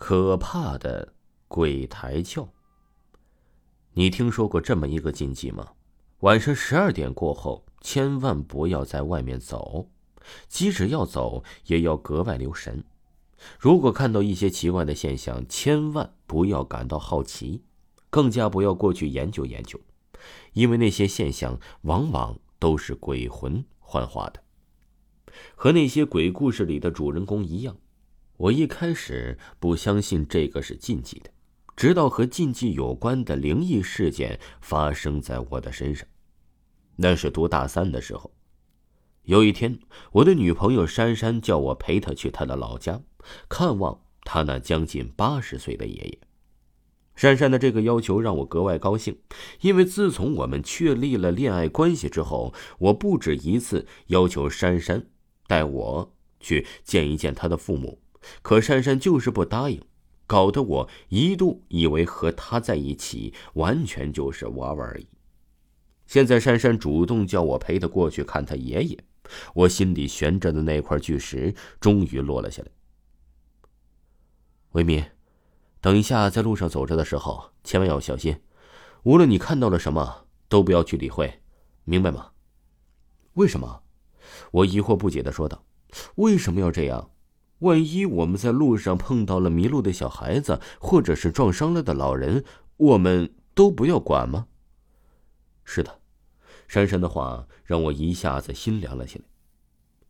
可怕的鬼抬轿。你听说过这么一个禁忌吗？晚上十二点过后，千万不要在外面走，即使要走，也要格外留神。如果看到一些奇怪的现象，千万不要感到好奇，更加不要过去研究研究，因为那些现象往往都是鬼魂幻化的，和那些鬼故事里的主人公一样。我一开始不相信这个是禁忌的，直到和禁忌有关的灵异事件发生在我的身上。那是读大三的时候，有一天，我的女朋友珊珊叫我陪她去她的老家，看望她那将近八十岁的爷爷。珊珊的这个要求让我格外高兴，因为自从我们确立了恋爱关系之后，我不止一次要求珊珊带我去见一见她的父母。可珊珊就是不答应，搞得我一度以为和她在一起完全就是玩玩而已。现在珊珊主动叫我陪她过去看她爷爷，我心里悬着的那块巨石终于落了下来。维民，等一下在路上走着的时候，千万要小心，无论你看到了什么，都不要去理会，明白吗？为什么？我疑惑不解的说道：“为什么要这样？”万一我们在路上碰到了迷路的小孩子，或者是撞伤了的老人，我们都不要管吗？是的，珊珊的话让我一下子心凉了起来。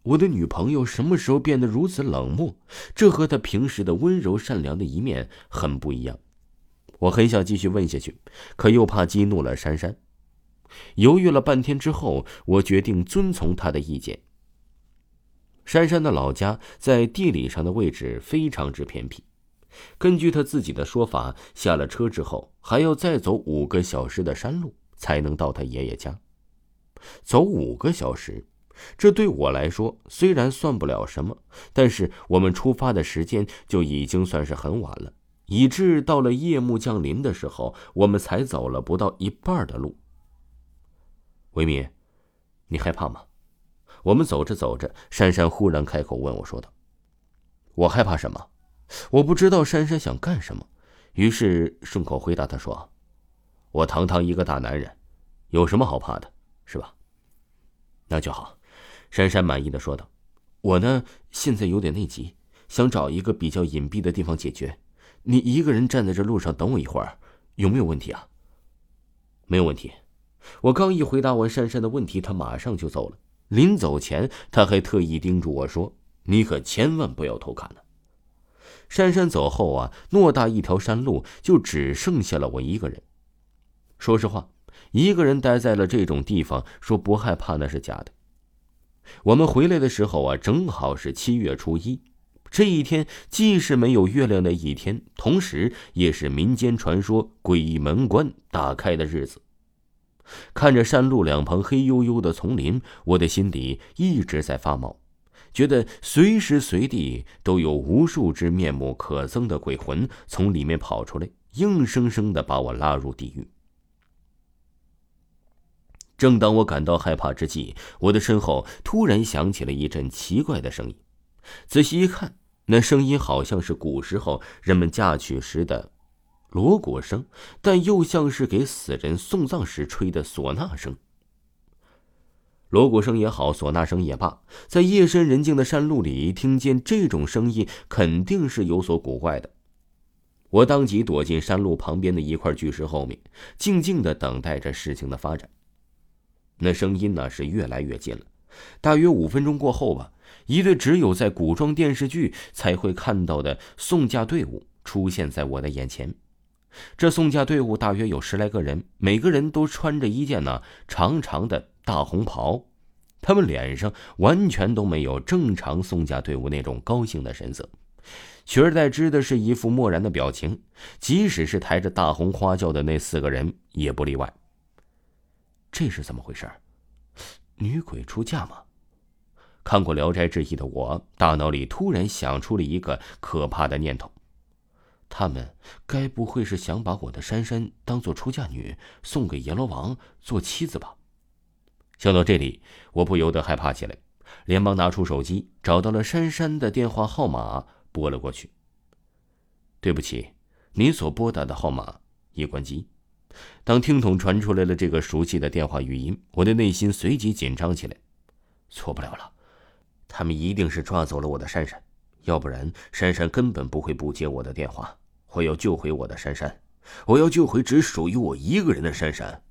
我的女朋友什么时候变得如此冷漠？这和她平时的温柔善良的一面很不一样。我很想继续问下去，可又怕激怒了珊珊。犹豫了半天之后，我决定遵从她的意见。珊珊的老家在地理上的位置非常之偏僻，根据他自己的说法，下了车之后还要再走五个小时的山路才能到他爷爷家。走五个小时，这对我来说虽然算不了什么，但是我们出发的时间就已经算是很晚了，以致到了夜幕降临的时候，我们才走了不到一半的路。维民，你害怕吗？我们走着走着，珊珊忽然开口问我说道：“我害怕什么？我不知道珊珊想干什么，于是顺口回答她说：‘我堂堂一个大男人，有什么好怕的，是吧？’那就好。”珊珊满意的说道：“我呢，现在有点内急，想找一个比较隐蔽的地方解决。你一个人站在这路上等我一会儿，有没有问题啊？”“没有问题。”我刚一回答完珊珊的问题，她马上就走了。临走前，他还特意叮嘱我说：“你可千万不要偷看呢。”珊珊走后啊，偌大一条山路就只剩下了我一个人。说实话，一个人待在了这种地方，说不害怕那是假的。我们回来的时候啊，正好是七月初一，这一天既是没有月亮的一天，同时也是民间传说鬼门关打开的日子。看着山路两旁黑黝黝的丛林，我的心里一直在发毛，觉得随时随地都有无数只面目可憎的鬼魂从里面跑出来，硬生生的把我拉入地狱。正当我感到害怕之际，我的身后突然响起了一阵奇怪的声音，仔细一看，那声音好像是古时候人们嫁娶时的。锣鼓声，但又像是给死人送葬时吹的唢呐声。锣鼓声也好，唢呐声也罢，在夜深人静的山路里听见这种声音，肯定是有所古怪的。我当即躲进山路旁边的一块巨石后面，静静的等待着事情的发展。那声音呢是越来越近了，大约五分钟过后吧，一队只有在古装电视剧才会看到的送嫁队伍出现在我的眼前。这送嫁队伍大约有十来个人，每个人都穿着一件呢长长的大红袍，他们脸上完全都没有正常送嫁队伍那种高兴的神色，取而代之的是一副漠然的表情。即使是抬着大红花轿的那四个人也不例外。这是怎么回事？女鬼出嫁吗？看过《聊斋志异》的我，大脑里突然想出了一个可怕的念头。他们该不会是想把我的珊珊当做出嫁女送给阎罗王做妻子吧？想到这里，我不由得害怕起来，连忙拿出手机，找到了珊珊的电话号码，拨了过去。对不起，您所拨打的号码已关机。当听筒传出来了这个熟悉的电话语音，我的内心随即紧张起来。错不了了，他们一定是抓走了我的珊珊，要不然珊珊根本不会不接我的电话。我要救回我的珊珊，我要救回只属于我一个人的珊珊。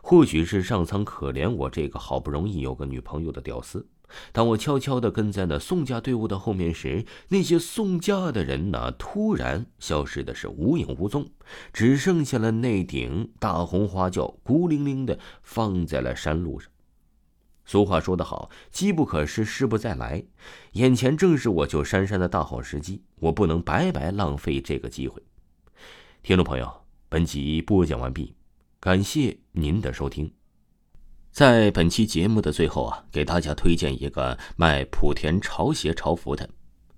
或许是上苍可怜我这个好不容易有个女朋友的屌丝。当我悄悄地跟在那送嫁队伍的后面时，那些送嫁的人呢，突然消失的是无影无踪，只剩下了那顶大红花轿孤零零的放在了山路上。俗话说得好，机不可失，失不再来。眼前正是我救珊珊的大好时机，我不能白白浪费这个机会。听众朋友，本集播讲完毕，感谢您的收听。在本期节目的最后啊，给大家推荐一个卖莆田潮鞋潮服的，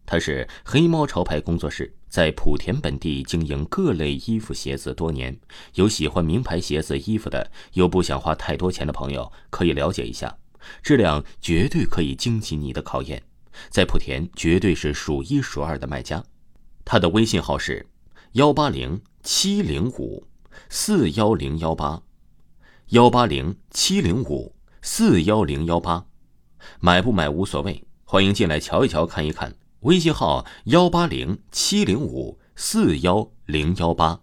他是黑猫潮牌工作室，在莆田本地经营各类衣服鞋子多年，有喜欢名牌鞋子衣服的，又不想花太多钱的朋友，可以了解一下，质量绝对可以经起你的考验，在莆田绝对是数一数二的卖家。他的微信号是幺八零七零五四幺零幺八。幺八零七零五四幺零幺八，买不买无所谓，欢迎进来瞧一瞧，看一看。微信号幺八零七零五四幺零幺八。